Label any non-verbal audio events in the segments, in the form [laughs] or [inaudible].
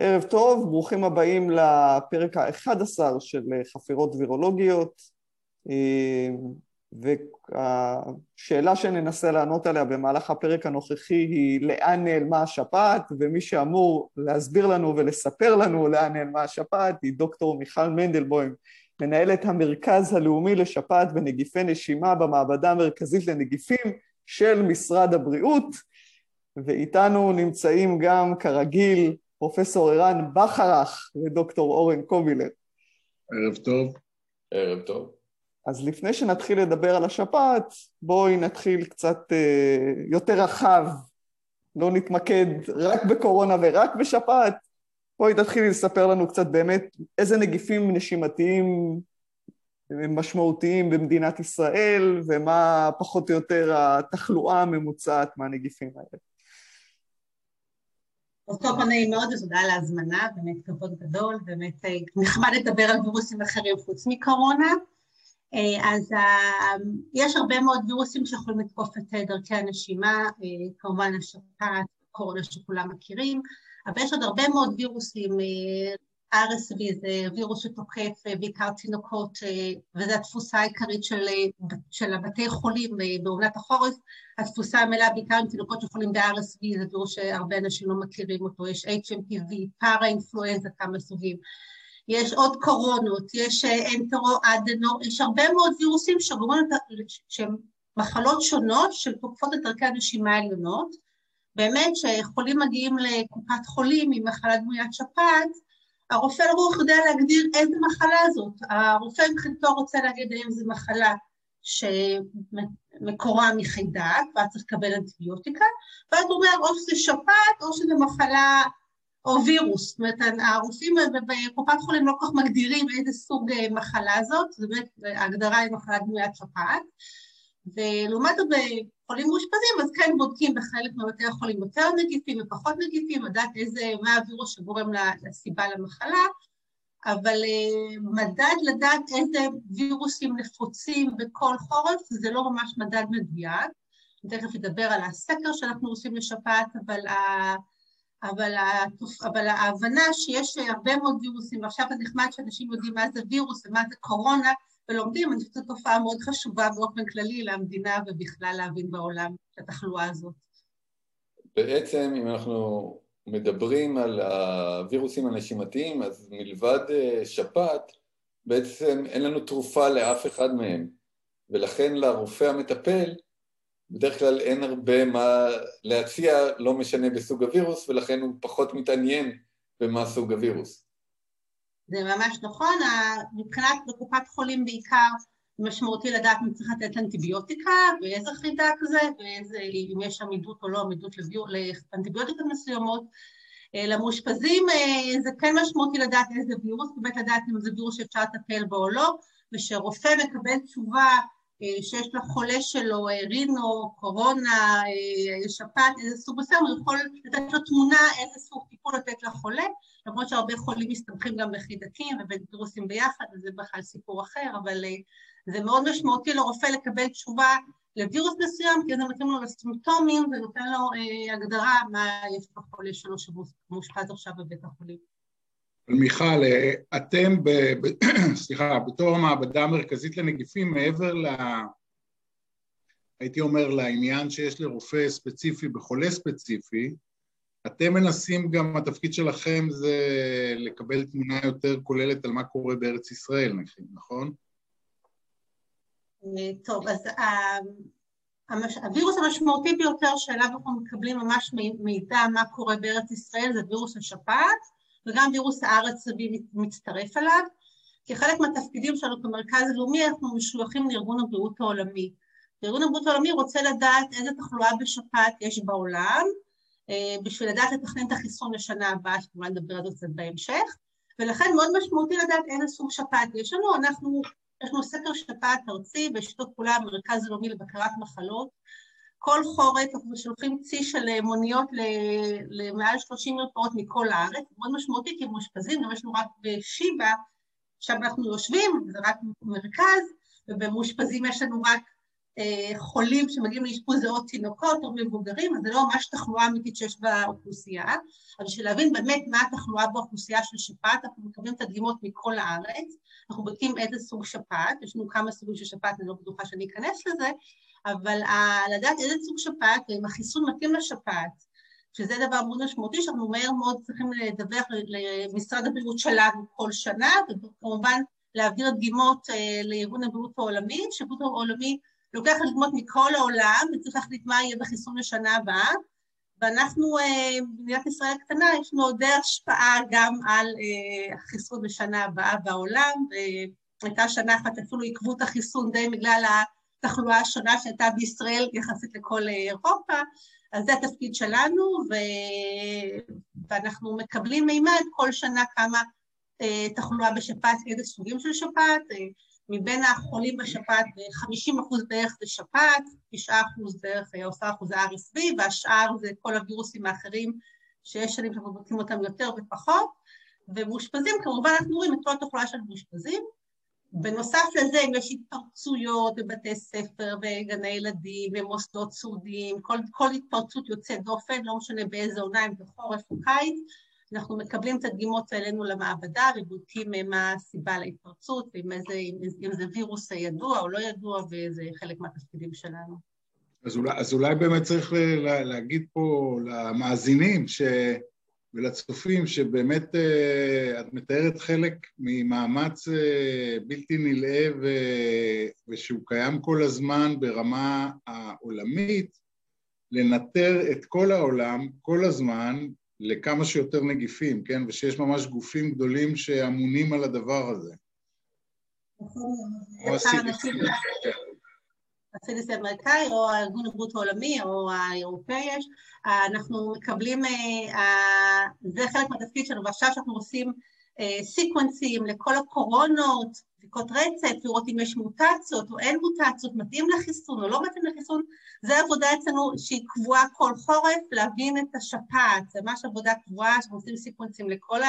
ערב טוב, ברוכים הבאים לפרק ה-11 של חפירות וירולוגיות. והשאלה שננסה לענות עליה במהלך הפרק הנוכחי היא לאן נעלמה השפעת? ומי שאמור להסביר לנו ולספר לנו לאן נעלמה השפעת היא דוקטור מיכל מנדלבוים מנהלת המרכז הלאומי לשפעת ונגיפי נשימה במעבדה המרכזית לנגיפים של משרד הבריאות. ואיתנו נמצאים גם כרגיל פרופסור ערן בכרך ודוקטור אורן קומילר. ערב טוב. ערב טוב. אז לפני שנתחיל לדבר על השפעת, בואי נתחיל קצת אה, יותר רחב, לא נתמקד רק בקורונה ורק בשפעת, בואי תתחילי לספר לנו קצת באמת איזה נגיפים נשימתיים משמעותיים במדינת ישראל ומה פחות או יותר התחלואה הממוצעת מהנגיפים האלה. אז טוב, נעים מאוד, ותודה על ההזמנה, באמת כבוד גדול, באמת אה, נחמד לדבר על וירוסים אחרים חוץ מקורונה. אה, אז אה, יש הרבה מאוד וירוסים שיכולים לתקוף את דרכי הנשימה, כמובן השפעת, קורונה שכולם מכירים, אבל יש עוד הרבה מאוד וירוסים, RSV זה וירוס שתוקף בעיקר תינוקות, וזו התפוסה העיקרית של, של הבתי חולים בעונת החורף. התפוסה המלאה בעיקר עם תינוקות שחולים ב-RSV, זה וירוס שהרבה אנשים לא מכירים אותו, יש HMPV, פארה-אינפלואנזה, כמה סוגים. יש עוד קורונות, יש אנטרו-אדנו, יש הרבה מאוד וירוסים שהם מחלות שונות של תוקפות את דרכי הנשימה העליונות. באמת, כשחולים מגיעים לקופת חולים עם מחלה דמוית שפעת, הרופא לרוח יודע להגדיר איזה מחלה זאת. הרופא מבחינתו רוצה להגיד האם זו מחלה שמקורה מחיידק, ואז צריך לקבל אנטיביוטיקה, ואז הוא אומר או שזה שפעת או שזה מחלה או וירוס. זאת אומרת, הרופאים בקופת חולים לא כל כך מגדירים איזה סוג אה, מחלה זאת, זאת אומרת, ההגדרה היא מחלה דמוית שפעת. ולעומת זאת בחולים מאושפזים, אז כן בודקים בחלק מבתי החולים יותר נגיפים ופחות נגיפים, לדעת איזה, מה הווירוס שגורם לסיבה למחלה, אבל אה, מדד לדעת איזה וירוסים נפוצים בכל חורף, זה לא ממש מדד מדויק. אני תכף אדבר על הסקר שאנחנו עושים לשפעת, אבל, ה... אבל, ה... אבל ההבנה שיש הרבה מאוד וירוסים, ועכשיו זה נחמד שאנשים יודעים מה זה וירוס ומה זה קורונה, ולומדים, אני חושבת שזו תופעה מאוד חשובה באופן כללי למדינה ובכלל להבין בעולם את התחלואה הזאת. בעצם, אם אנחנו מדברים על הווירוסים הנשימתיים, אז מלבד אה, שפעת, בעצם אין לנו תרופה לאף אחד מהם, ולכן לרופא המטפל בדרך כלל אין הרבה מה להציע, לא משנה בסוג הווירוס, ולכן הוא פחות מתעניין במה סוג הווירוס. זה ממש נכון, מבחינת בקופת חולים בעיקר משמעותי לדעת אם צריך לתת אנטיביוטיקה ואיזה חידק זה, ואם יש עמידות או לא עמידות לאנטיביוטיקות מסוימות. אה, למאושפזים אה, זה כן משמעותי לדעת איזה וירוס, באמת לדעת אם זה וירוס שאפשר לטפל בו או לא, ושרופא מקבל תשובה אה, שיש לחולה שלו רינו, קורונה, שפעת, איזה סוג מסוים, הוא יכול לתת לו תמונה איזה סוג טיפול לתת לחולה, למרות שהרבה חולים מסתמכים גם בחידקים ובווירוסים ביחד, אז זה בכלל סיפור אחר, אבל זה מאוד משמעותי לרופא לקבל תשובה לווירוס מסוים, כי זה מתאים לו לסימפטומים ונותן לו אה, הגדרה מה יש בחולה שלו שמאושפז עכשיו בבית החולים. מיכל, אה, אתם, ב, [clears throat] סליחה, בתור המעבדה המרכזית לנגיפים, מעבר ל... הייתי אומר לעניין שיש לרופא ספציפי בחולה ספציפי, אתם מנסים גם, התפקיד שלכם זה לקבל תמונה יותר כוללת על מה קורה בארץ ישראל, נכון? אה, טוב, אז אה, הווירוס המשמעותי ביותר שאליו אנחנו מקבלים ממש מידע מה קורה בארץ ישראל זה וירוס השפעת, וגם וירוס הארץ מצטרף אליו. כחלק מהתפקידים שלנו כמרכז הלאומי אנחנו משוייכים לארגון הבריאות העולמי. ארגון הבריאות העולמי רוצה לדעת איזה תחלואה בשפעת יש בעולם, בשביל לדעת לתכנן את החיסון לשנה הבאה, שכמובן נדבר על זה בהמשך, ולכן מאוד משמעותי לדעת איזה סוג שפעת יש לנו. אנחנו, יש לנו סקר שפעת ארצי בשיתוף פעולה המרכז הלאומי לבקרת מחלות. כל חורף אנחנו שולחים צי של אה, מוניות למעל 30 מרפאות מכל הארץ, מאוד משמעותי כי הם מאושפזים, גם יש לנו רק בשיבא, שם אנחנו יושבים, זה רק מרכז, ובמאושפזים יש לנו רק אה, חולים שמגיעים לאשפוז זה או תינוקות או מבוגרים, אז זה לא ממש תחלואה אמיתית שיש באוכלוסייה. אז בשביל להבין באמת מה התחלואה באוכלוסייה של שפעת, אנחנו מקבלים את הדגימות מכל הארץ, אנחנו בודקים איזה סוג שפעת, יש לנו כמה סוגים של שפעת, אני לא בטוחה שאני אכנס לזה, אבל לדעת איזה סוג שפעת, ואם החיסון מתאים לשפעת, שזה דבר מאוד משמעותי, שאנחנו מהר מאוד צריכים לדווח למשרד הבריאות שלנו כל שנה, וכמובן להעביר דגימות אה, לארגון הבריאות העולמי, שארגון העולמי לוקח דגימות מכל העולם וצריך להחליט מה יהיה בחיסון לשנה הבאה, ואנחנו, אה, במדינת ישראל הקטנה, יש לנו עוד השפעה גם על אה, החיסון בשנה הבאה בעולם, והייתה שנה אחת אפילו עיכבו את החיסון די בגלל התחלואה השונה שהייתה בישראל יחסית לכל אירופה, אז זה התפקיד שלנו, ו... ואנחנו מקבלים מימד כל שנה כמה אה, תחלואה בשפעת, איזה סוגים של שפעת, אה, מבין החולים בשפעת, 50 אחוז בערך זה שפעת, 9 אחוז בערך, 10 אה, אחוז זה RSV, והשאר זה כל הווירוסים האחרים שיש שנים שאנחנו בודקים אותם יותר ופחות, ומאושפזים, כמובן אנחנו רואים את כל התחלואה של מאושפזים, בנוסף לזה, אם יש התפרצויות בבתי ספר וגני ילדים ומוסדות סעודיים, כל, כל התפרצות יוצאת דופן, לא משנה באיזה עונה, אם בחורף או קיץ, אנחנו מקבלים את הדגימות אלינו למעבדה ובודקים מה הסיבה להתפרצות, ואם איזה, אם זה וירוס ידוע או לא ידוע, וזה חלק מהתפקידים שלנו. אז אולי, אז אולי באמת צריך להגיד פה למאזינים ש... ולצופים שבאמת אה, את מתארת חלק ממאמץ אה, בלתי נלאה ו... ושהוא קיים כל הזמן ברמה העולמית, לנטר את כל העולם כל הזמן לכמה שיותר נגיפים, כן? ושיש ממש גופים גדולים שאמונים על הדבר הזה. ה-CDC האמריקאי או הארגון הבריאות העולמי או האירופאי יש, אנחנו מקבלים, אה, זה חלק מהתפקיד שלנו, ועכשיו שאנחנו עושים sequenceים אה, לכל הקורונות, בדיקות רצף, לראות אם יש מוטציות או אין מוטציות, מתאים לחיסון או לא מתאים לחיסון, זה עבודה אצלנו שהיא קבועה כל חורף, להבין את השפעת, זה ממש עבודה קבועה, שאנחנו עושים sequenceים לכל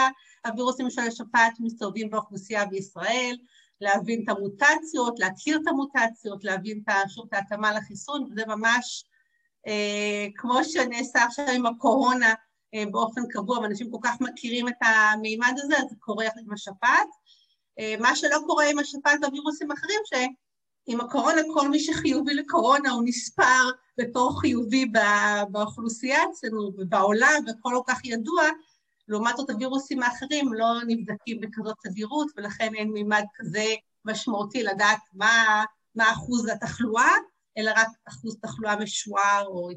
הווירוסים של השפעת שמסתובבים באוכלוסייה בישראל, להבין את המוטציות, להכיר את המוטציות, להבין את ההתאמה לחיסון, וזה ממש אה, כמו שנעשה עכשיו עם הקורונה אה, באופן קבוע, ואנשים כל כך מכירים את המימד הזה, אז זה קורה עם השפעת. אה, מה שלא קורה עם השפעת והווירוסים אחרים, שעם הקורונה, כל מי שחיובי לקורונה הוא נספר בתור חיובי באוכלוסייה אצלנו ובעולם, וכל כך ידוע, לעומת זאת הווירוסים האחרים לא נבדקים בכזאת תדירות, ולכן אין מימד כזה משמעותי לדעת מה, מה אחוז התחלואה, אלא רק אחוז תחלואה משוער, או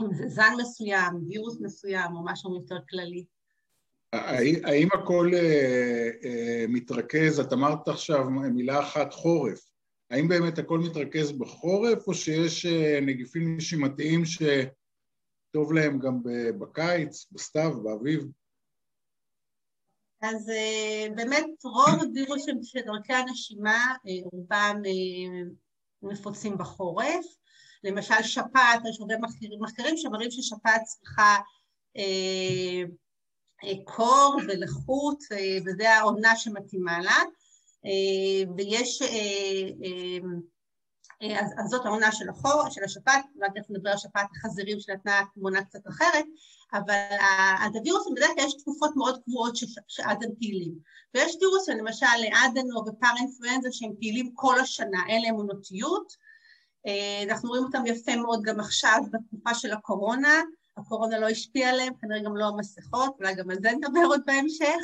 אם זה זן מסוים, וירוס מסוים, או משהו יותר כללי. האם הכל אה, אה, מתרכז, את אמרת עכשיו מילה אחת, חורף. האם באמת הכל מתרכז בחורף, או שיש אה, נגיפים נשימתיים שטוב להם גם בקיץ, בסתיו, באביב? אז באמת רוב הווירוסים של דרכי הנשימה, רובם נפוצים בחורף. למשל שפעת, יש הרבה מחקרים שמראים ששפעת צריכה קור ולחות, uh, וזה העונה שמתאימה לה. Uh, ויש אה, אז, אז זאת העונה של החור, של השפעת, ואל תכף נדבר על שפעת החזירים שנתנה תמונה קצת אחרת, אבל אז הווירוסים בדרך כלל יש תקופות מאוד קבועות שאז הם פעילים. ויש וירוסים, למשל לאדנו ופארנפלואנזה שהם פעילים כל השנה, אין להם. אה, אנחנו רואים אותם יפה מאוד גם עכשיו בתקופה של הקורונה, הקורונה לא השפיעה עליהם, כנראה גם לא המסכות, אולי גם על זה נדבר עוד בהמשך.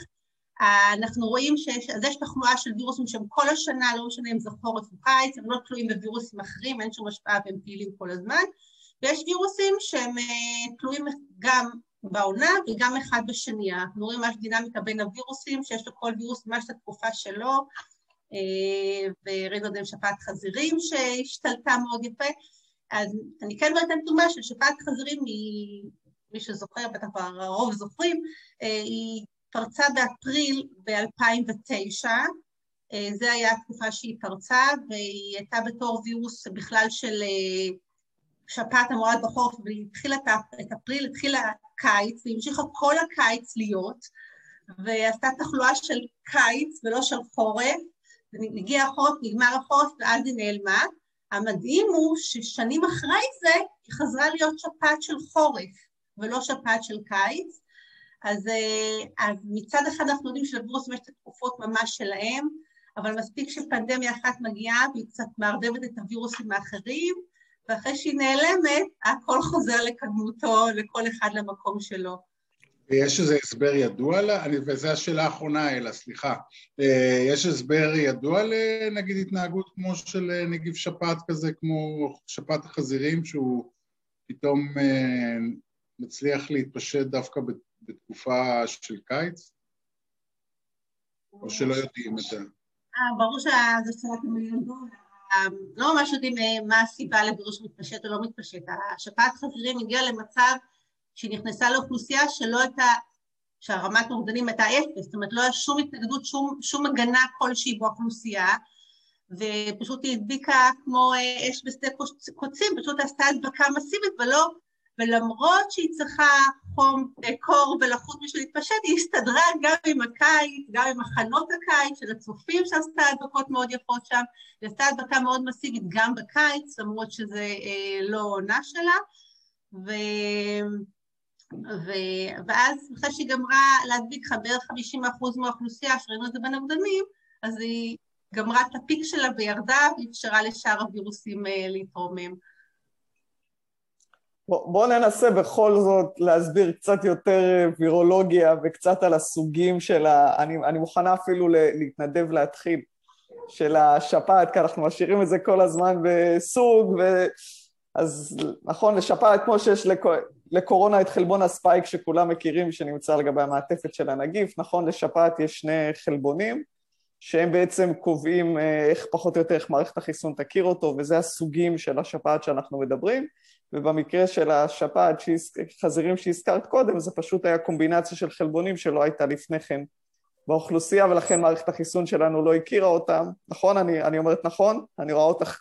אנחנו רואים שיש, אז יש תחלואה של וירוסים שהם כל השנה, לא משנה אם זה חורף או קיץ, הם לא תלויים בווירוסים אחרים, אין שום השפעה והם פעילים כל הזמן, ויש וירוסים שהם uh, תלויים גם בעונה וגם אחד בשני. אנחנו רואים ממש דינמיקה בין הווירוסים, שיש לכל וירוס ממש את התקופה שלו, uh, וראינו את זה עם שפעת חזירים שהשתלטה מאוד יפה. אז אני כן אתן דוגמה של שפעת חזירים, היא, מי שזוכר, בטח הרוב זוכרים, uh, היא פרצה באפריל ב-2009, אה, זה היה התקופה שהיא פרצה, והיא הייתה בתור וירוס בכלל של אה, שפעת המועד בחורף, והיא התחילה את אפריל, התחילה קיץ, והיא המשיכה כל הקיץ להיות, ועשתה תחלואה של קיץ ולא של חורף, הגיע החורף, נגמר החורף, ואז היא נעלמה, המדהים הוא ששנים אחרי זה היא חזרה להיות שפעת של חורף ולא שפעת של קיץ, אז, אה, אז מצד אחד אנחנו יודעים שלווירוסים יש את התקופות ממש שלהם, אבל מספיק שפנדמיה אחת מגיעה והיא קצת מערבבת את הווירוסים האחרים, ואחרי שהיא נעלמת, הכל חוזר לקדמותו, לכל אחד למקום שלו. ויש איזה הסבר ידוע לה, וזו השאלה האחרונה, אלה, סליחה. אה, יש הסבר ידוע לנגיד התנהגות כמו של אה, נגיף שפעת כזה, כמו שפעת החזירים, שהוא פתאום אה, מצליח להתפשט דווקא בתקופה של קיץ? או שלא יודעים את זה? ברור שזה שאלת המיליון דולר. לא ממש יודעים מה הסיבה לווירוס שמתפשט או לא מתפשט. השפעת חזירים הגיעה למצב שהיא נכנסה לאוכלוסייה שלא הייתה, שהרמת נוגדנים הייתה אפס, זאת אומרת לא היה שום התנגדות, שום, שום הגנה כלשהי באוכלוסייה, ופשוט היא הדביקה כמו אה, אש בשדה קוצים, פשוט עשתה הדבקה מסיבית, ולא, ולמרות שהיא צריכה חום, אה, קור ולחות בשביל להתפשט, היא הסתדרה גם עם הקיץ, גם עם מחנות הקיץ של הצופים שעשתה הדבקות מאוד יפות שם, היא עשתה הדבקה מאוד מסיבית גם בקיץ, למרות שזה אה, לא עונה שלה, ו... ו... ואז אחרי שהיא גמרה להדביק לך בערך 50% מהאוכלוסייה, שראינו את זה בנוגדנים, אז היא גמרה את הפיק שלה וירדה ואפשרה לשאר הווירוסים אה, להתרומם. בואו בוא ננסה בכל זאת להסביר קצת יותר אה, וירולוגיה וקצת על הסוגים של ה... אני, אני מוכנה אפילו להתנדב להתחיל, של השפעת, כי אנחנו משאירים את זה כל הזמן בסוג, ו... אז נכון, לשפעת כמו שיש לכ... לקורונה את חלבון הספייק שכולם מכירים, שנמצא לגבי המעטפת של הנגיף, נכון, לשפעת יש שני חלבונים, שהם בעצם קובעים אה, איך פחות או יותר איך מערכת החיסון תכיר אותו, וזה הסוגים של השפעת שאנחנו מדברים, ובמקרה של השפעת, חזירים שהזכרת קודם, זה פשוט היה קומבינציה של חלבונים שלא הייתה לפני כן באוכלוסייה, ולכן מערכת החיסון שלנו לא הכירה אותם. נכון? אני, אני אומרת נכון? אני רואה אותך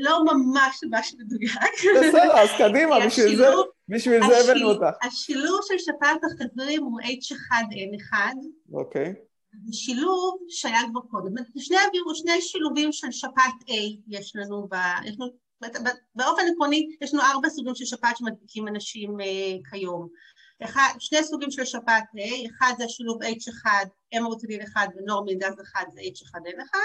לא ממש ממש מדויק. בסדר, אז [laughs] קדימה, בשביל זה, בשביל זה הבאנו אותך. השילוב של שפעת החזירים הוא H1N1. אוקיי. שילוב שהיה כבר קודם. שני, שני שילובים של שפעת A יש לנו, ב, יש לנו באופן עקרוני יש לנו ארבע סוגים של שפעת שמדביקים אנשים uh, כיום. אחד, שני סוגים של שפעת A, אחד זה השילוב H1, אמרוטנין 1 ונורמין גז 1 זה H1N1,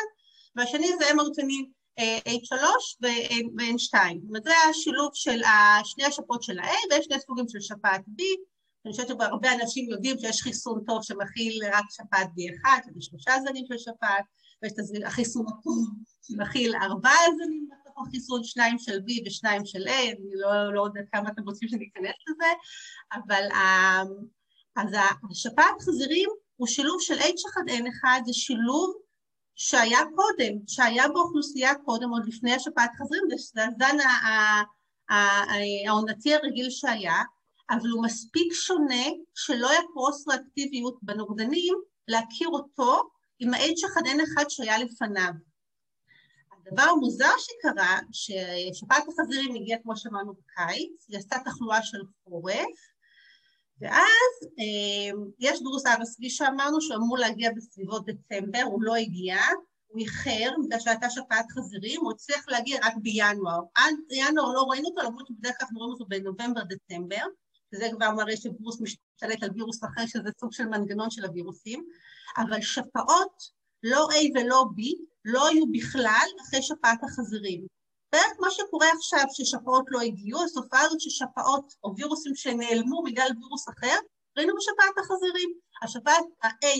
והשני זה אמרוטנין H3 ו-N2. זאת אומרת, זה השילוב של שני השפות של ה-A ויש שני סוגים של שפעת B. אני חושבת שהרבה אנשים יודעים שיש חיסון טוב שמכיל רק שפעת B1, שזה שלושה זנים של שפעת, ויש את החיסון הטוב שמכיל ארבעה זנים בתוך החיסון, שניים של B ושניים של A, אני לא, לא יודעת כמה אתם רוצים שניכנס לזה, אבל אז השפעת חזירים הוא שילוב של H1N1, זה שילוב שהיה קודם, שהיה באוכלוסייה קודם, עוד לפני השפעת חזרים, זה הזן העונתי הרגיל שהיה, אבל הוא מספיק שונה שלא יפרוס ריאקטיביות בנוגדנים להכיר אותו עם ה-H1N1 שהיה לפניו. הדבר המוזר שקרה, ששפעת החזירים הגיעה, כמו שאמרנו, בקיץ, היא עשתה תחלואה של חורף, ואז אה, יש וירוס RSV שאמרנו שהוא אמור להגיע בסביבות דצמבר, הוא לא הגיע, הוא איחר, בגלל שהייתה שפעת חזירים, הוא הצליח להגיע רק בינואר. עד ינואר לא ראינו אותו, למרות שבדרך כלל אנחנו רואים אותו בנובמבר-דצמבר, וזה כבר מראה שווירוס משתלט על וירוס אחר, שזה סוג של מנגנון של הווירוסים, אבל שפעות, לא A ולא B, לא היו בכלל אחרי שפעת החזירים. בערך מה שקורה עכשיו ששפעות לא הגיעו, התופעה הזאת ששפעות או וירוסים שנעלמו בגלל וירוס אחר, ראינו בשפעת החזירים. השפעת ה-A,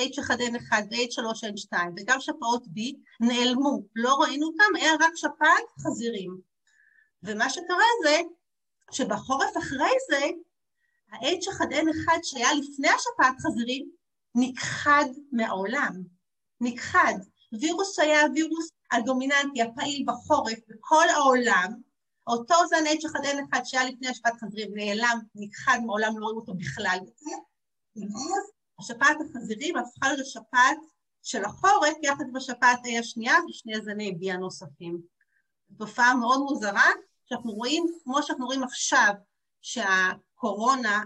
H1N1 ו-H3N2 וגם שפעות B נעלמו, לא ראינו אותם, היה רק שפעת חזירים. ומה שקרה זה שבחורף אחרי זה, ה-H1N1 שהיה לפני השפעת חזירים נכחד מהעולם, נכחד. וירוס היה הווירוס הדומיננטי, הפעיל בחורף בכל העולם, אותו זן H1N1 שהיה לפני השפעת חזירים נעלם, נכחד מעולם, לא רואים אותו בכלל יותר, השפעת החזירים הפכה לשפעת של החורף יחד עם השפעת A השנייה ושני זני B הנוספים. תופעה מאוד מוזרה, שאנחנו רואים, כמו שאנחנו רואים עכשיו, שהקורונה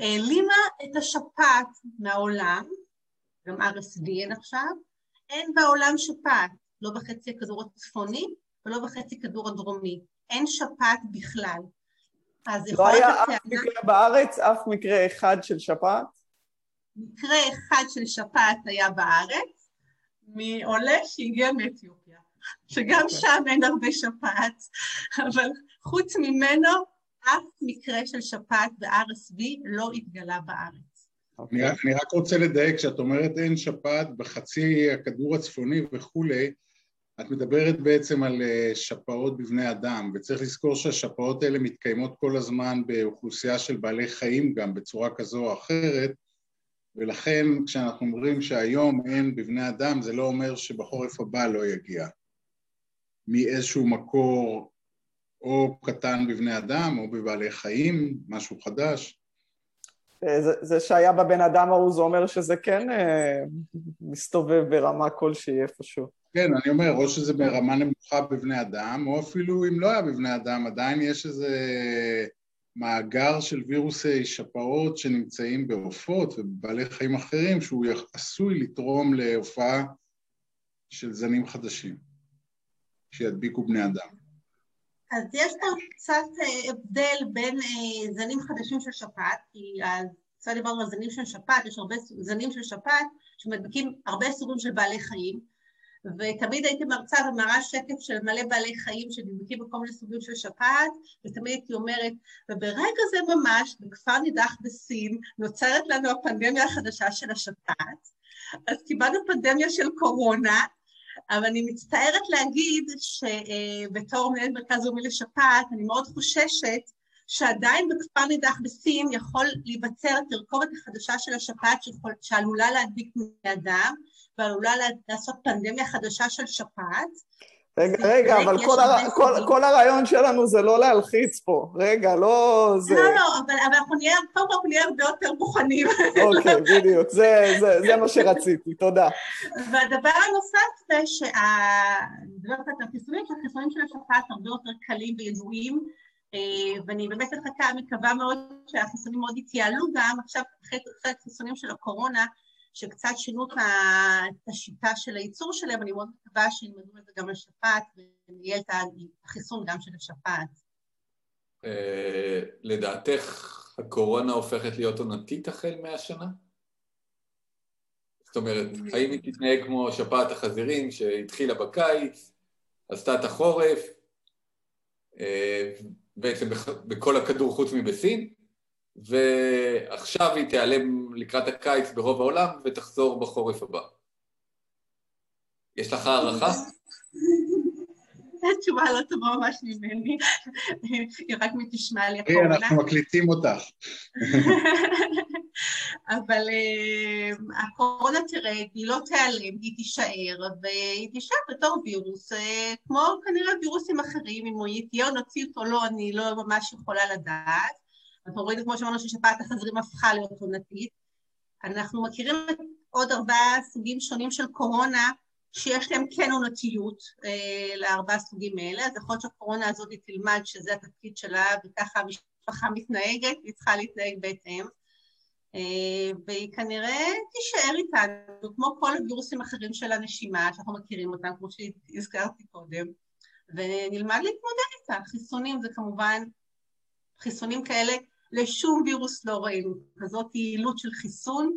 העלימה את השפעת מהעולם, גם RSV אין עכשיו, אין בעולם שפעת. לא בחצי הכדור הצפוני ולא בחצי כדור הדרומי. אין שפעת בכלל. אז לא היה אף מקרה בארץ, אף מקרה אחד של שפעת? מקרה אחד של שפעת היה בארץ, מעולה שהגיע מאתיופיה, שגם אוקיי. שם אין הרבה שפעת, [laughs] אבל חוץ ממנו, אף מקרה של שפעת ב-RSV לא התגלה בארץ. אני, אני רק רוצה לדייק, כשאת אומרת אין שפעת בחצי הכדור הצפוני וכולי, את מדברת בעצם על אה, שפעות בבני אדם, וצריך לזכור שהשפעות האלה מתקיימות כל הזמן באוכלוסייה של בעלי חיים גם בצורה כזו או אחרת, ולכן כשאנחנו אומרים שהיום אין בבני אדם, זה לא אומר שבחורף הבא לא יגיע מאיזשהו מקור או קטן בבני אדם או בבעלי חיים, משהו חדש. אה, זה, שהיה בבן אדם ההוא, זה אומר שזה כן אה, מסתובב ברמה כלשהי איפשהו. כן, אני אומר, או שזה ברמה נמוכה בבני אדם, או אפילו אם לא היה בבני אדם, עדיין יש איזה מאגר של וירוסי שפעות שנמצאים בעופות ובבעלי חיים אחרים, שהוא עשוי לתרום להופעה של זנים חדשים, שידביקו בני אדם. אז יש פה קצת אה, הבדל בין אה, זנים חדשים של שפעת, כי קצת דיברנו על זנים של שפעת, יש הרבה זנים של שפעת שמדביקים הרבה סוגים של בעלי חיים, ותמיד הייתי מרצה ומראה שקף של מלא בעלי חיים שנדבקים בכל מיני סוגים של שפעת, ותמיד הייתי אומרת, וברגע זה ממש, בכפר נידח בסין, נוצרת לנו הפנדמיה החדשה של השפעת, אז קיבלנו פנדמיה של קורונה, אבל אני מצטערת להגיד שבתור מנהלת מרכז לאומי לשפעת, אני מאוד חוששת שעדיין בכפר נידח בסין יכול להיווצר התרכובת החדשה של השפעת שעלולה להדביק בני אדם, ועלולה לעשות פנדמיה חדשה של שפעת. רגע, רגע, אבל כל, הר... כל, כל הרעיון שלנו זה לא להלחיץ פה. רגע, לא זה... לא, לא, אבל, אבל אנחנו נהיה, קודם כל נהיה הרבה יותר מוכנים. אוקיי, בדיוק, זה, זה, זה מה שרציתי, תודה. והדבר הנוסף זה שה... אני מדברת על החיסונים, שהחיסונים של השפעת הרבה יותר קלים וידועים, אה, ואני באמת מחכה, מקווה מאוד שהחיסונים מאוד יתייעלו גם, עכשיו אחרי החיסונים של הקורונה, שקצת שינו את השיטה של הייצור שלהם, אני מאוד מקווה שילמדו את זה גם על שפעת ויהיה את החיסון גם של השפעת. אה, לדעתך הקורונה הופכת להיות עונתית החל מהשנה? זאת אומרת, האם היא תתנהג כמו שפעת החזירים שהתחילה בקיץ, עשתה את החורף, אה, בעצם בכל הכדור חוץ מבסין, ועכשיו היא תיעלם לקראת הקיץ ברוב העולם ותחזור בחורף הבא. יש לך הערכה? [laughs] התשובה לא טובה ממש ממני, היא רק מתשמע לי הקורונה. אנחנו מקליטים אותך. [laughs] אבל uh, הקורונה תרד, היא לא תיעלם, היא תישאר, והיא תישאר בתור וירוס, uh, כמו כנראה וירוסים אחרים, אם הוא תהיה עונתית או לא, אני לא ממש יכולה לדעת. אנחנו רואים, כמו שאמרנו, ששפעת החזרים הפכה להיות עונתית. אנחנו מכירים עוד ארבעה סוגים שונים של קורונה, שיש להם כן עונתיות אה, לארבעה סוגים האלה, אז יכול להיות שהקורונה הזאת תלמד שזה התפקיד שלה, וככה המשפחה מתנהגת, והיא צריכה להתנהג בהתאם. אה, והיא כנראה תישאר איתנו, כמו כל הווירוסים האחרים של הנשימה, שאנחנו מכירים אותם, כמו שהזכרתי קודם, ונלמד להתמודד איתה. חיסונים זה כמובן, חיסונים כאלה לשום וירוס לא ראינו כזאת יעילות של חיסון,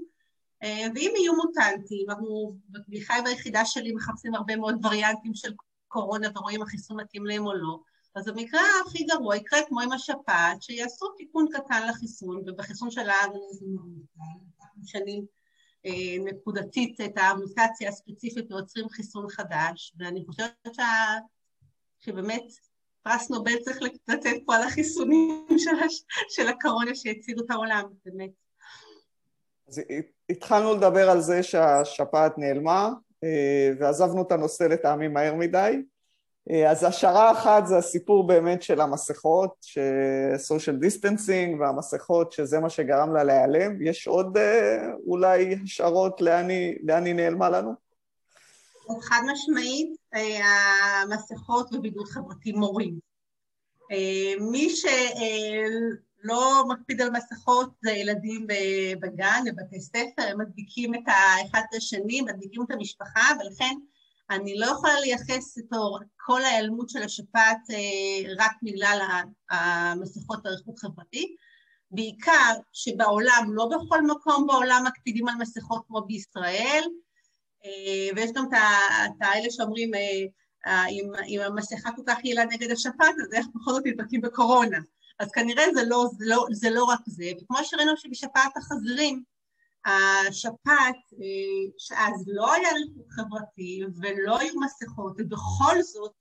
אה, ואם יהיו מוטנטים, אנחנו בחי ביחידה שלי מחפשים הרבה מאוד וריאנטים של קורונה ורואים אם החיסון מתאים להם או לא, אז במקרה הכי גרוע יקרה כמו עם השפעת, שיעשו תיקון קטן לחיסון, ובחיסון שלנו זה משנים אה, נקודתית את המוטציה הספציפית ויוצרים חיסון חדש, ואני חושבת. שבאמת פרס נובל צריך לתת פה על החיסונים של, הש... של הקורונה שהצילו את העולם, באמת. אז התחלנו לדבר על זה שהשפעת נעלמה, אה, ועזבנו את הנושא לטעמי מהר מדי. אה, אז השערה אחת זה הסיפור באמת של המסכות, social distancing והמסכות, שזה מה שגרם לה להיעלם. יש עוד אה, אולי השערות לאן היא נעלמה לנו? חד משמעית, המסכות ובידוד חברתי מורים. מי שלא מקפיד על מסכות זה ילדים בגן, בבתי ספר, הם מדביקים את האחד את השני, מדביקים את המשפחה, ולכן אני לא יכולה לייחס את כל ההיעלמות של השפעת רק בגלל המסכות הריחוק חברתי, בעיקר שבעולם, לא בכל מקום בעולם מקפידים על מסכות כמו בישראל, ויש גם את האלה שאומרים, אם, אם המסכה כל כך יעילה נגד השפעת, אז איך בכל זאת נדבקים בקורונה? אז כנראה זה לא, זה, לא, זה לא רק זה, וכמו שראינו שבשפעת החזירים, השפעת, אה, שאז לא היה ריחוק חברתי ולא היו מסכות, ובכל זאת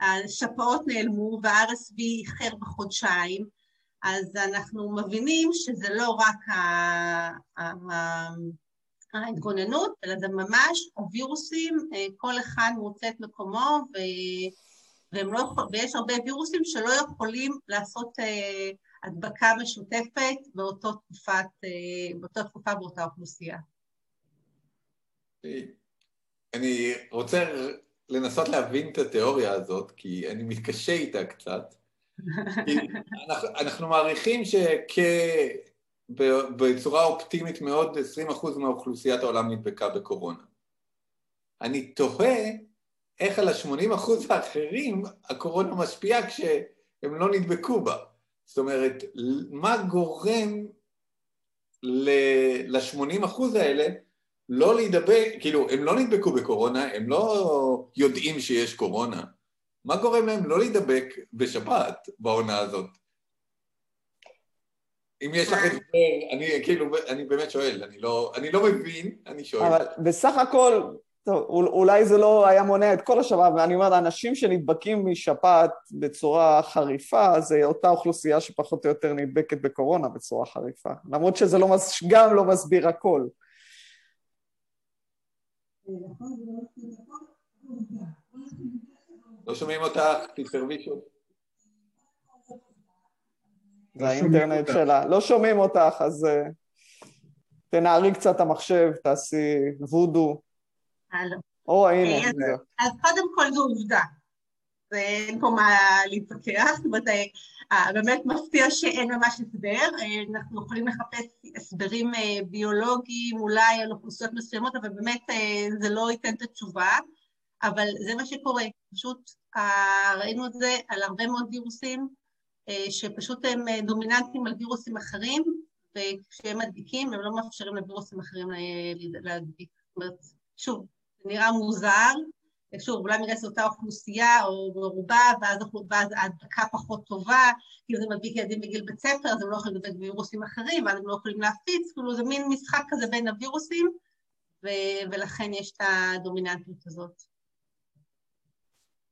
השפעות נעלמו וה-RSV איחר בחודשיים, אז אנחנו מבינים שזה לא רק ההתגוננות, אלא זה ממש הווירוסים, אה, כל אחד מוצא את מקומו, ו... לא, ויש הרבה וירוסים שלא יכולים לעשות אה, הדבקה משותפת באותו תקופת, אה, באותה תקופה באותה אוכלוסייה. אני רוצה לנסות להבין את התיאוריה הזאת, כי אני מתקשה איתה קצת. אנחנו, אנחנו מעריכים שבצורה אופטימית מאוד 20% מאוכלוסיית העולם נדבקה בקורונה. אני תוהה איך על ה-80% האחרים הקורונה משפיעה כשהם לא נדבקו בה. זאת אומרת, מה גורם ל-80% האלה לא להידבק, כאילו, הם לא נדבקו בקורונה, הם לא יודעים שיש קורונה. מה גורם להם לא להידבק בשפעת בעונה הזאת? אם יש לך הסבר, אני כאילו, אני באמת שואל, אני לא, אני לא מבין, אני שואל. אבל בסך הכל, טוב, אולי זה לא היה מונע את כל השפעת, ואני אומר, אנשים שנדבקים משפעת בצורה חריפה, זה אותה אוכלוסייה שפחות או יותר נדבקת בקורונה בצורה חריפה. למרות שזה לא, גם לא מסביר הכל. לא שומעים אותך, תתקרבי שוב. זה האינטרנט שלה. לא שומעים אותך, אז אה, תנערי קצת את המחשב, תעשי וודו. הלו. או, הנה. אז, אז קודם כל זו עובדה. ואין פה מה להתווכח, זאת אומרת, אה, אה, באמת מפתיע שאין ממש הסבר, אה, אנחנו יכולים לחפש הסברים ביולוגיים אולי על אוכלוסיות מסוימות, אבל באמת זה לא ייתן את התשובה, אבל זה מה שקורה, פשוט ראינו את זה על הרבה מאוד וירוסים, שפשוט הם דומיננטיים על וירוסים אחרים, וכשהם מדביקים הם לא מאפשרים לווירוסים אחרים להדביק. זאת אומרת, שוב, זה נראה מוזר, שוב, אולי בגלל שזו אותה אוכלוסייה או ברובה, ואז, ואז ההדבקה פחות טובה, כאילו זה מדביק ילדים בגיל בית ספר, אז הם לא יכולים לדבק בווירוסים אחרים, ואז הם לא יכולים להפיץ, כאילו זה מין משחק כזה בין הווירוסים, ו- ולכן יש את הדומיננטיות הזאת.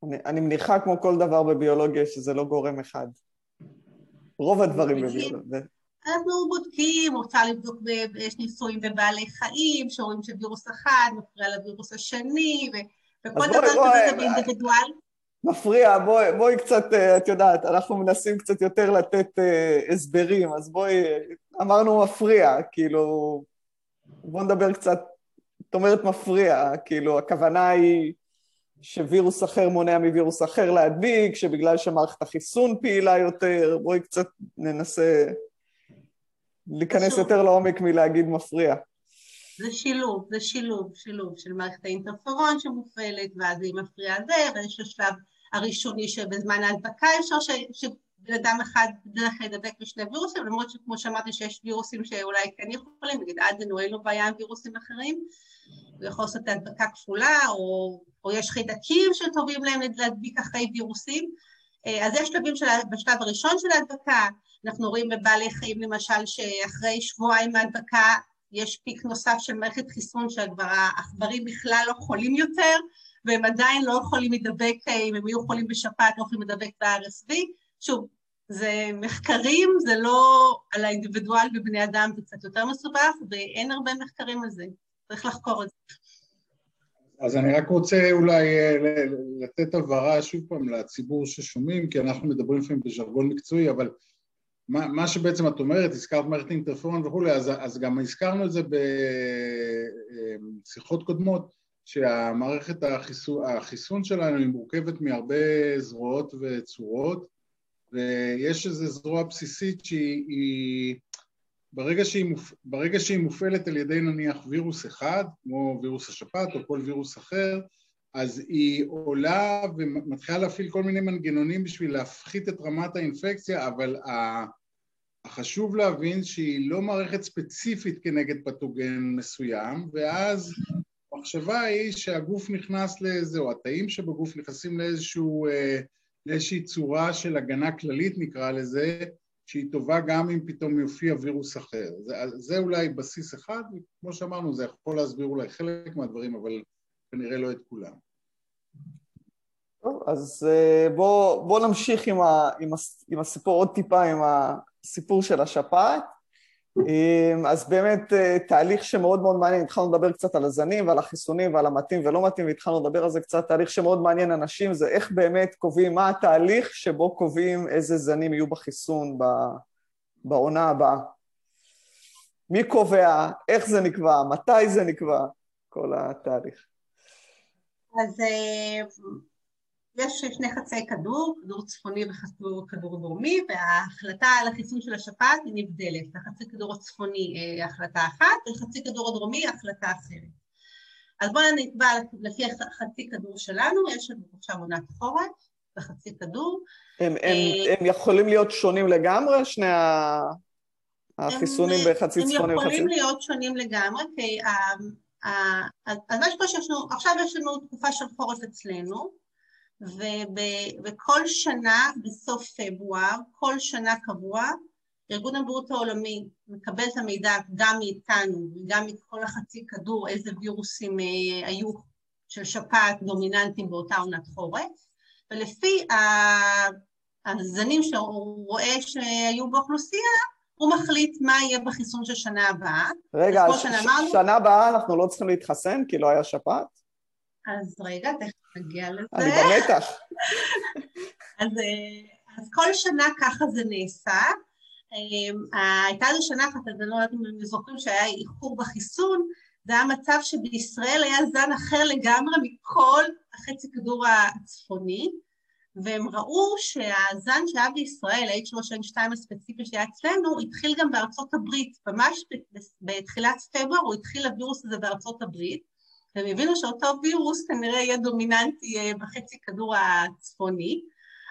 אני, אני מניחה כמו כל דבר בביולוגיה שזה לא גורם אחד. רוב הדברים בביולוגיה. אנחנו בודקים, רוצה לבדוק, יש ניסויים בבעלי חיים, שרואים שווירוס אחד מפריע לווירוס השני, וכל דבר כזה זה באינדיבידואל. מפריע, בואי, בואי קצת, אה, את יודעת, אנחנו מנסים קצת יותר לתת uh, הסברים, אז בואי, אמרנו מפריע, כאילו, בואו נדבר קצת, את אומרת מפריע, כאילו, הכוונה היא שווירוס אחר מונע מווירוס אחר להדביק, שבגלל שמערכת החיסון פעילה יותר, בואי קצת ננסה להיכנס יותר לעומק מלהגיד מפריע. זה שילוב, זה שילוב, שילוב של מערכת האינטרפרון שמופעלת, ואז היא מפריעה זה, ויש השלב הראשוני שבזמן ההדבקה אפשר שבן אדם אחד דרך להידבק בשני וירוסים, למרות שכמו שאמרתי שיש וירוסים שאולי כן יכולים, נגיד אדנו אין לו בעיה עם וירוסים אחרים, הוא יכול לעשות את ההדבקה כפולה, או, או יש חיידקים שטובים להם להדביק אחרי וירוסים. אה, אז יש שלבים של, בשלב הראשון של ההדבקה, אנחנו רואים בבעלי חיים למשל שאחרי שבועיים מההדבקה יש פיק נוסף של מערכת חיסון שכבר העכברים בכלל לא חולים יותר, והם עדיין לא יכולים להידבק, אם הם יהיו חולים בשפעת, לא יכולים להידבק ב-RSV. שוב, זה מחקרים, זה לא על האינדיבידואל בבני אדם, זה קצת יותר מסובך, ואין הרבה מחקרים על זה. צריך לחקור את זה. אז אני רק רוצה אולי אה, לתת הבהרה שוב פעם לציבור ששומעים, כי אנחנו מדברים לפעמים בז'רגון מקצועי, אבל מה, מה שבעצם את אומרת, הזכרת מערכת אינטרפרון וכולי, אז, אז גם הזכרנו את זה בשיחות קודמות, שהמערכת החיסון, החיסון שלנו היא מורכבת מהרבה זרועות וצורות, ויש איזו זרוע בסיסית שהיא, ברגע שהיא, מופ, ברגע שהיא מופעלת על ידי נניח וירוס אחד, כמו וירוס השפעת או כל וירוס אחר, אז היא עולה ומתחילה להפעיל כל מיני מנגנונים בשביל להפחית את רמת האינפקציה, אבל החשוב להבין שהיא לא מערכת ספציפית כנגד פתוגן מסוים, ואז המחשבה היא שהגוף נכנס לאיזה, או התאים שבגוף נכנסים לאיזשהו, אה, לאיזושהי צורה של הגנה כללית נקרא לזה, שהיא טובה גם אם פתאום יופיע וירוס אחר. זה, זה אולי בסיס אחד, וכמו שאמרנו, זה יכול להסביר אולי חלק מהדברים, אבל כנראה לא את כולם. טוב, אז אה, בואו בוא נמשיך עם, ה, עם, הס, עם הסיפור עוד טיפה, עם הסיפור של השפעת. אמ, אז באמת אה, תהליך שמאוד מאוד מעניין, התחלנו לדבר קצת על הזנים ועל החיסונים ועל המתאים ולא מתאים, והתחלנו לדבר על זה קצת, תהליך שמאוד מעניין אנשים זה איך באמת קובעים, מה התהליך שבו קובעים איזה זנים יהיו בחיסון בעונה הבאה. מי קובע, איך זה נקבע, מתי זה נקבע, כל התהליך. אז אה, יש שני חצי כדור, כדור צפוני וכדור דרומי, וההחלטה על החיסון של השפעת היא נבדלת. החצי כדור הצפוני אה, החלטה אחת, וחצי כדור הדרומי החלטה אחרת. אז בואו נקבע לפי חצי כדור שלנו, יש לנו עכשיו עונת חורף וחצי כדור. הם, הם, אה, הם יכולים להיות שונים לגמרי, שני החיסונים בחצי צפוני וחצי? הם יכולים להיות שונים לגמרי, כי אז מה שקורה שיש לנו, עכשיו יש לנו תקופה של חורף אצלנו, וכל שנה בסוף פברואר, כל שנה קבוע, ארגון הבריאות העולמי מקבל את המידע גם מאיתנו וגם מכל החצי כדור איזה וירוסים אה, היו של שפעת דומיננטיים באותה עונת חורף, ולפי הזנים שהוא רואה שהיו באוכלוסייה, הוא מחליט מה יהיה בחיסון של שנה הבאה. רגע, אז ש- שנה הבאה אנחנו לא צריכים להתחסן כי לא היה שפעת? אז רגע, תכף נגיע לזה. אני במתח. [laughs] אז, אה, אז כל שנה ככה זה נעשה. אה, הייתה איזו שנה אחת, אז אני לא יודעת אם אתם זוכרים שהיה איחור בחיסון, זה היה מצב שבישראל היה זן אחר לגמרי מכל החצי כדור הצפוני, והם ראו שהזן שהיה בישראל, ה-H3N2 הספציפי שהיה אצלנו, התחיל גם בארצות הברית, ממש בתחילת פברואר הוא התחיל הווירוס הזה בארצות הברית, והם הבינו שאותו וירוס כנראה יהיה דומיננטי אה, בחצי כדור הצפוני,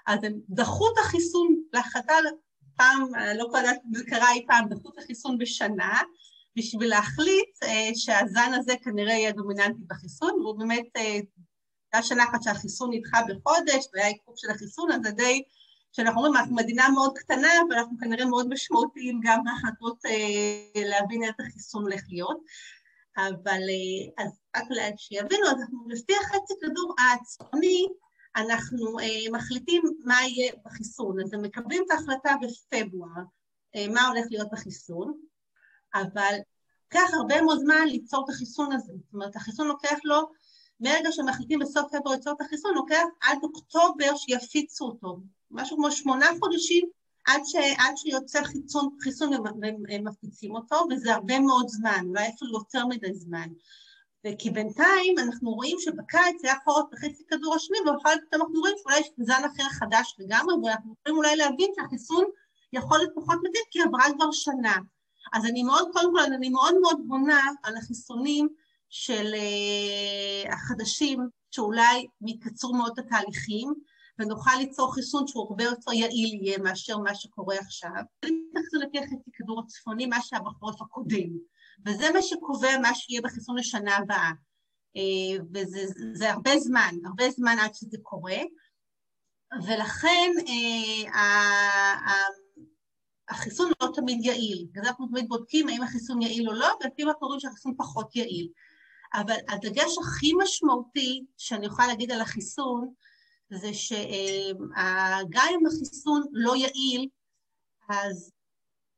אז הם דחו את החיסון להחלטה פעם, אה, לא יודעת אם זה קרה אי פעם, דחו את החיסון בשנה, בשביל להחליט אה, שהזן הזה כנראה יהיה דומיננטי בחיסון, והוא באמת, הייתה שנה אחת שהחיסון נדחה בחודש, והיה עיכוב של החיסון, אז זה די, שאנחנו אומרים, אנחנו מדינה מאוד קטנה, אבל אנחנו כנראה מאוד משמעותיים גם בהחלטות להבין איך החיסון הולך להיות. אבל אז רק שיבינו, אז אנחנו לפי החצי כדור הצפוני, אנחנו אה, מחליטים מה יהיה בחיסון. אז הם מקבלים את ההחלטה בפברואר, אה, מה הולך להיות בחיסון, אבל לוקח הרבה מאוד זמן ליצור את החיסון הזה. זאת אומרת, החיסון לוקח לו, מרגע שמחליטים בסוף פברואר ליצור את החיסון, לוקח עד אוקטובר שיפיצו אותו. משהו כמו שמונה חודשים עד, ש, עד שיוצא חיסון, חיסון ומפיצים אותו, וזה הרבה מאוד זמן, אולי אפילו יותר מדי זמן. כי בינתיים אנחנו רואים שבקיץ היה חורף בחצי כדור השני, ואחר כך אנחנו רואים שאולי יש זן אחר חדש לגמרי, ואנחנו יכולים אולי להבין שהחיסון יכול להיות פחות מדהים, כי עברה כבר שנה. אז אני מאוד, קודם כל, אני מאוד מאוד בונה על החיסונים של uh, החדשים, שאולי יקצרו מאוד את התהליכים, ונוכל ליצור חיסון שהוא הרבה יותר יעיל יהיה מאשר מה שקורה עכשיו. אני מתייחסת לפי החצי כדור הצפוני, מה שהיה בחורף הקודם. וזה מה שקובע מה שיהיה בחיסון לשנה הבאה. אה, וזה הרבה זמן, הרבה זמן עד שזה קורה, ולכן אה, החיסון לא תמיד יעיל. אז אנחנו תמיד בודקים האם החיסון יעיל או לא, ולפעמים אנחנו רואים שהחיסון פחות יעיל. אבל הדגש הכי משמעותי שאני יכולה להגיד על החיסון, זה שגם אם החיסון לא יעיל, אז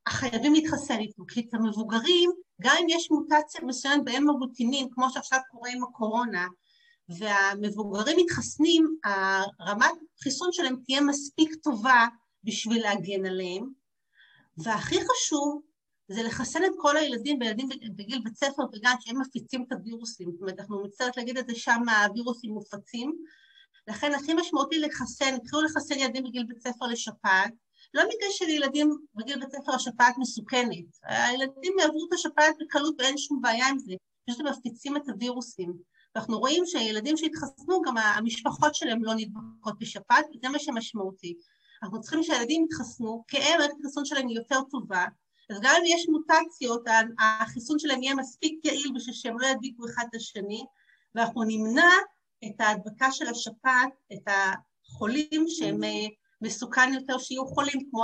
חייבים להתחסן איתו, כי את המבוגרים גם אם יש מוטציה מסוימת בהם מבוטינים, כמו שעכשיו קורה עם הקורונה, והמבוגרים מתחסנים, הרמת חיסון שלהם תהיה מספיק טובה בשביל להגן עליהם. והכי חשוב זה לחסן את כל הילדים וילדים בגיל בית ספר וגן שהם מפיצים את הווירוסים. זאת אומרת, אנחנו מצטערת להגיד את זה, שם הווירוסים מופצים. לכן הכי משמעותי לחסן, התחילו לחסן ילדים בגיל בית ספר לשפעת, לא בגלל שלילדים בגיל בית ספר השפעת מסוכנת. הילדים יעברו את השפעת בקלות ואין שום בעיה עם זה, פשוט הם מפיצים את הווירוסים. אנחנו רואים שילדים שהתחסנו, גם המשפחות שלהם לא נדבקות בשפעת, וזה מה שמשמעותי. אנחנו צריכים שהילדים יתחסנו, כי הם, מערכת החיסון שלהם היא יותר טובה, אז גם אם יש מוטציות, החיסון שלהם יהיה מספיק יעיל בשביל שהם לא ידביקו אחד את השני, ואנחנו נמנע את ההדבקה של השפעת, את החולים שהם אה, מסוכן יותר שיהיו חולים, כמו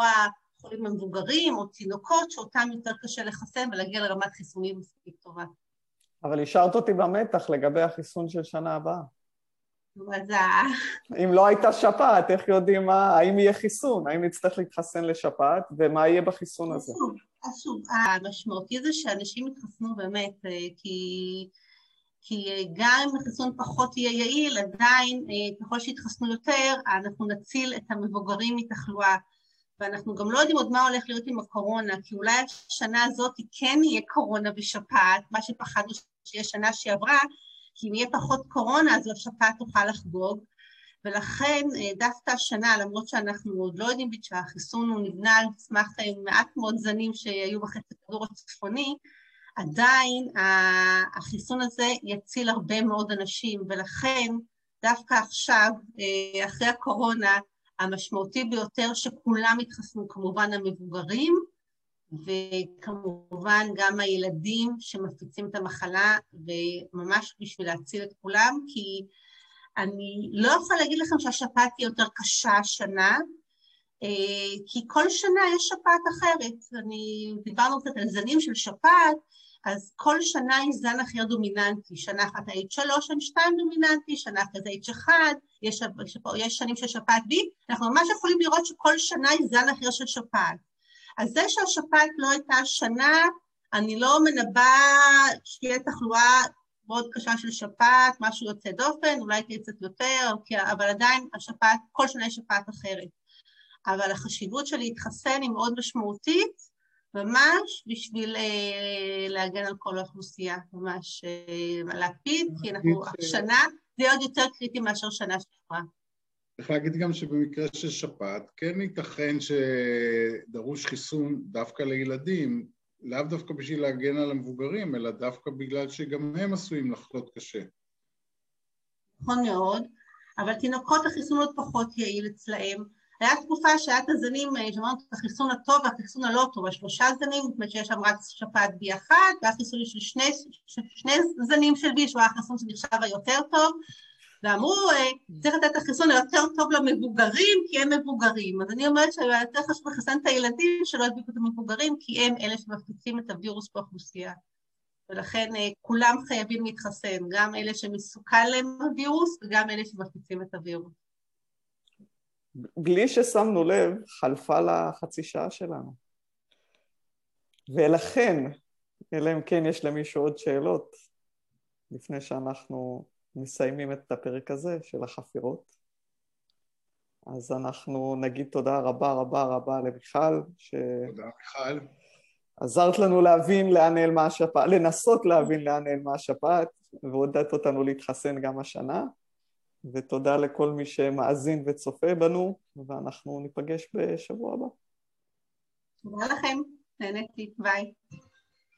החולים המבוגרים או תינוקות, שאותם יותר קשה לחסן ולהגיע לרמת חיסונים מספיק טובה. אבל השארת אותי במתח לגבי החיסון של שנה הבאה. אז [laughs] אם לא הייתה שפעת, איך יודעים מה, האם יהיה חיסון? האם נצטרך להתחסן לשפעת, ומה יהיה בחיסון הזה? אז שוב, המשמעותי זה שאנשים יתחסנו באמת, אה, כי, כי גם אם החיסון פחות יהיה יעיל, עדיין אה, ככל שיתחסנו יותר, אנחנו נציל את המבוגרים מתחלואה. ואנחנו גם לא יודעים עוד מה הולך להיות עם הקורונה, כי אולי השנה הזאת כן יהיה קורונה ושפעת, מה שפחדנו שיהיה שנה שעברה, כי אם יהיה פחות קורונה אז השפעת תוכל לחגוג, ולכן אה, דווקא השנה, למרות שאנחנו עוד לא יודעים שהחיסון הוא נבנה על סמך אה, מעט מאוד זנים שהיו בחצי הכדור הצפוני, עדיין החיסון הזה יציל הרבה מאוד אנשים, ולכן דווקא עכשיו, אה, אחרי הקורונה, המשמעותי ביותר שכולם יתחסנו, כמובן המבוגרים, וכמובן גם הילדים שמפיצים את המחלה, וממש בשביל להציל את כולם, כי אני לא יכולה להגיד לכם שהשפעת היא יותר קשה השנה, כי כל שנה יש שפעת אחרת. אני, דיברנו קצת על זנים של שפעת, אז כל שנה יש זן אחר דומיננטי. שנה אחת ה-H3, N2 דומיננטי, שנה אחת ה-H1, יש, יש שנים של שפעת B, אנחנו ממש יכולים לראות שכל שנה יש זן אחר של שפעת. אז זה שהשפעת לא הייתה השנה, אני לא מנבא שתהיה תחלואה מאוד קשה של שפעת, משהו יוצא דופן, אולי תהיה קצת יותר, אבל עדיין השפעת, כל שנה יש שפעת אחרת. אבל החשיבות של להתחסן היא מאוד משמעותית, ממש בשביל אה, להגן על כל האוכלוסייה, ממש אה, להקפיד, כי אנחנו השנה, זה עוד יותר קריטי מאשר שנה שעברה. צריך להגיד גם שבמקרה של שפעת, כן ייתכן שדרוש חיסון דווקא לילדים, לאו דווקא בשביל להגן על המבוגרים, אלא דווקא בגלל שגם הם עשויים לחלות קשה. נכון מאוד, אבל תינוקות החיסון עוד פחות יעיל אצלהם. היה תקופה שהיה את הזנים, שאמרנו את החיסון הטוב והחיסון הלא טוב, השלושה זנים, זאת אומרת שיש שם רק שפעת בי אחת, והיה חיסון של שני, שני זנים של בי, שהוא היה חיסון שנחשב היותר טוב, ואמרו, אה, צריך לתת את החיסון היותר טוב למבוגרים, כי הם מבוגרים. אז אני אומרת שהיה יותר חשוב לחסן את הילדים שלא ידביקו את המבוגרים, כי הם אלה שמפיצים את הווירוס באוכלוסייה. ולכן אה, כולם חייבים להתחסן, גם אלה שמסוכן להם הווירוס וגם אלה שמפיצים את הווירוס. בלי ששמנו לב, חלפה לה חצי שעה שלנו. ולכן, אלא אם כן יש למישהו עוד שאלות, לפני שאנחנו מסיימים את הפרק הזה של החפירות. אז אנחנו נגיד תודה רבה רבה רבה למיכל, ש... תודה מיכל. עזרת לנו להבין לאן נעלמה השפעת, לנסות להבין לאן נעלמה השפעת, ועודדת אותנו להתחסן גם השנה. ותודה לכל מי שמאזין וצופה בנו, ואנחנו ניפגש בשבוע הבא. תודה לכם, נהניתי, ביי.